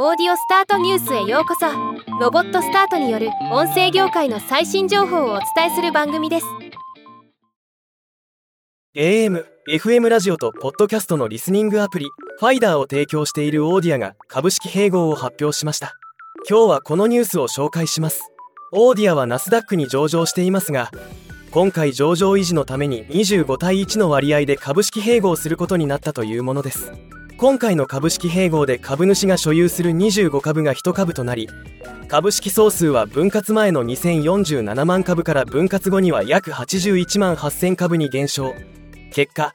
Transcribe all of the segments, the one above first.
オーディオスタートニュースへようこそ。ロボットスタートによる音声業界の最新情報をお伝えする番組です。AM、FM ラジオとポッドキャストのリスニングアプリファイダーを提供している Auddia が株式併合を発表しました。今日はこのニュースを紹介します。 Auddia は Nasdaq に上場していますが今回上場維持のために25対1の割合で株式併合することになったというものです。今回の株式併合で株主が所有する25株が1株となり株式総数は分割前の2047万株から分割後には約81万8000株に減少。結果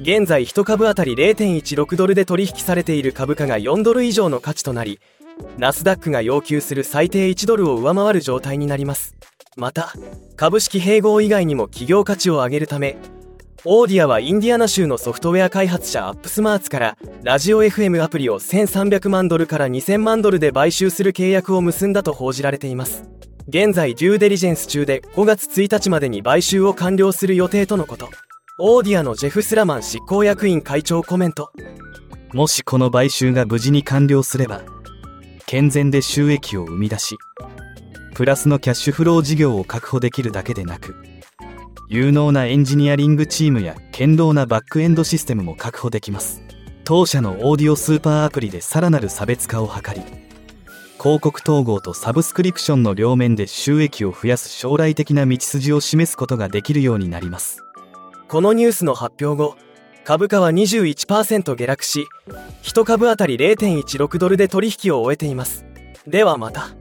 現在1株当たり0.16ドルで取引されている株価が4ドル以上の価値となりナスダックが要求する最低1ドルを上回る状態になります。また株式併合以外にも企業価値を上げるためAuddia はインディアナ州のソフトウェア開発者 AppSmartz からラジオ FM アプリを1300万ドルから2000万ドルで買収する契約を結んだと報じられています。現在デューデリジェンス中で5月1日までに買収を完了する予定とのこと。 Auddia のジェフ・スラマン執行役員会長コメント。もしこの買収が無事に完了すれば健全で収益を生み出しプラスのキャッシュフロー事業を確保できるだけでなく有能なエンジニアリングチームや堅牢なバックエンドシステムも確保できます。当社のオーディオスーパーアプリでさらなる差別化を図り広告統合とサブスクリプションの両面で収益を増やす将来的な道筋を示すことができるようになります。このニュースの発表後株価は21%下落し1株当たり0.16ドルで取引を終えています。ではまた。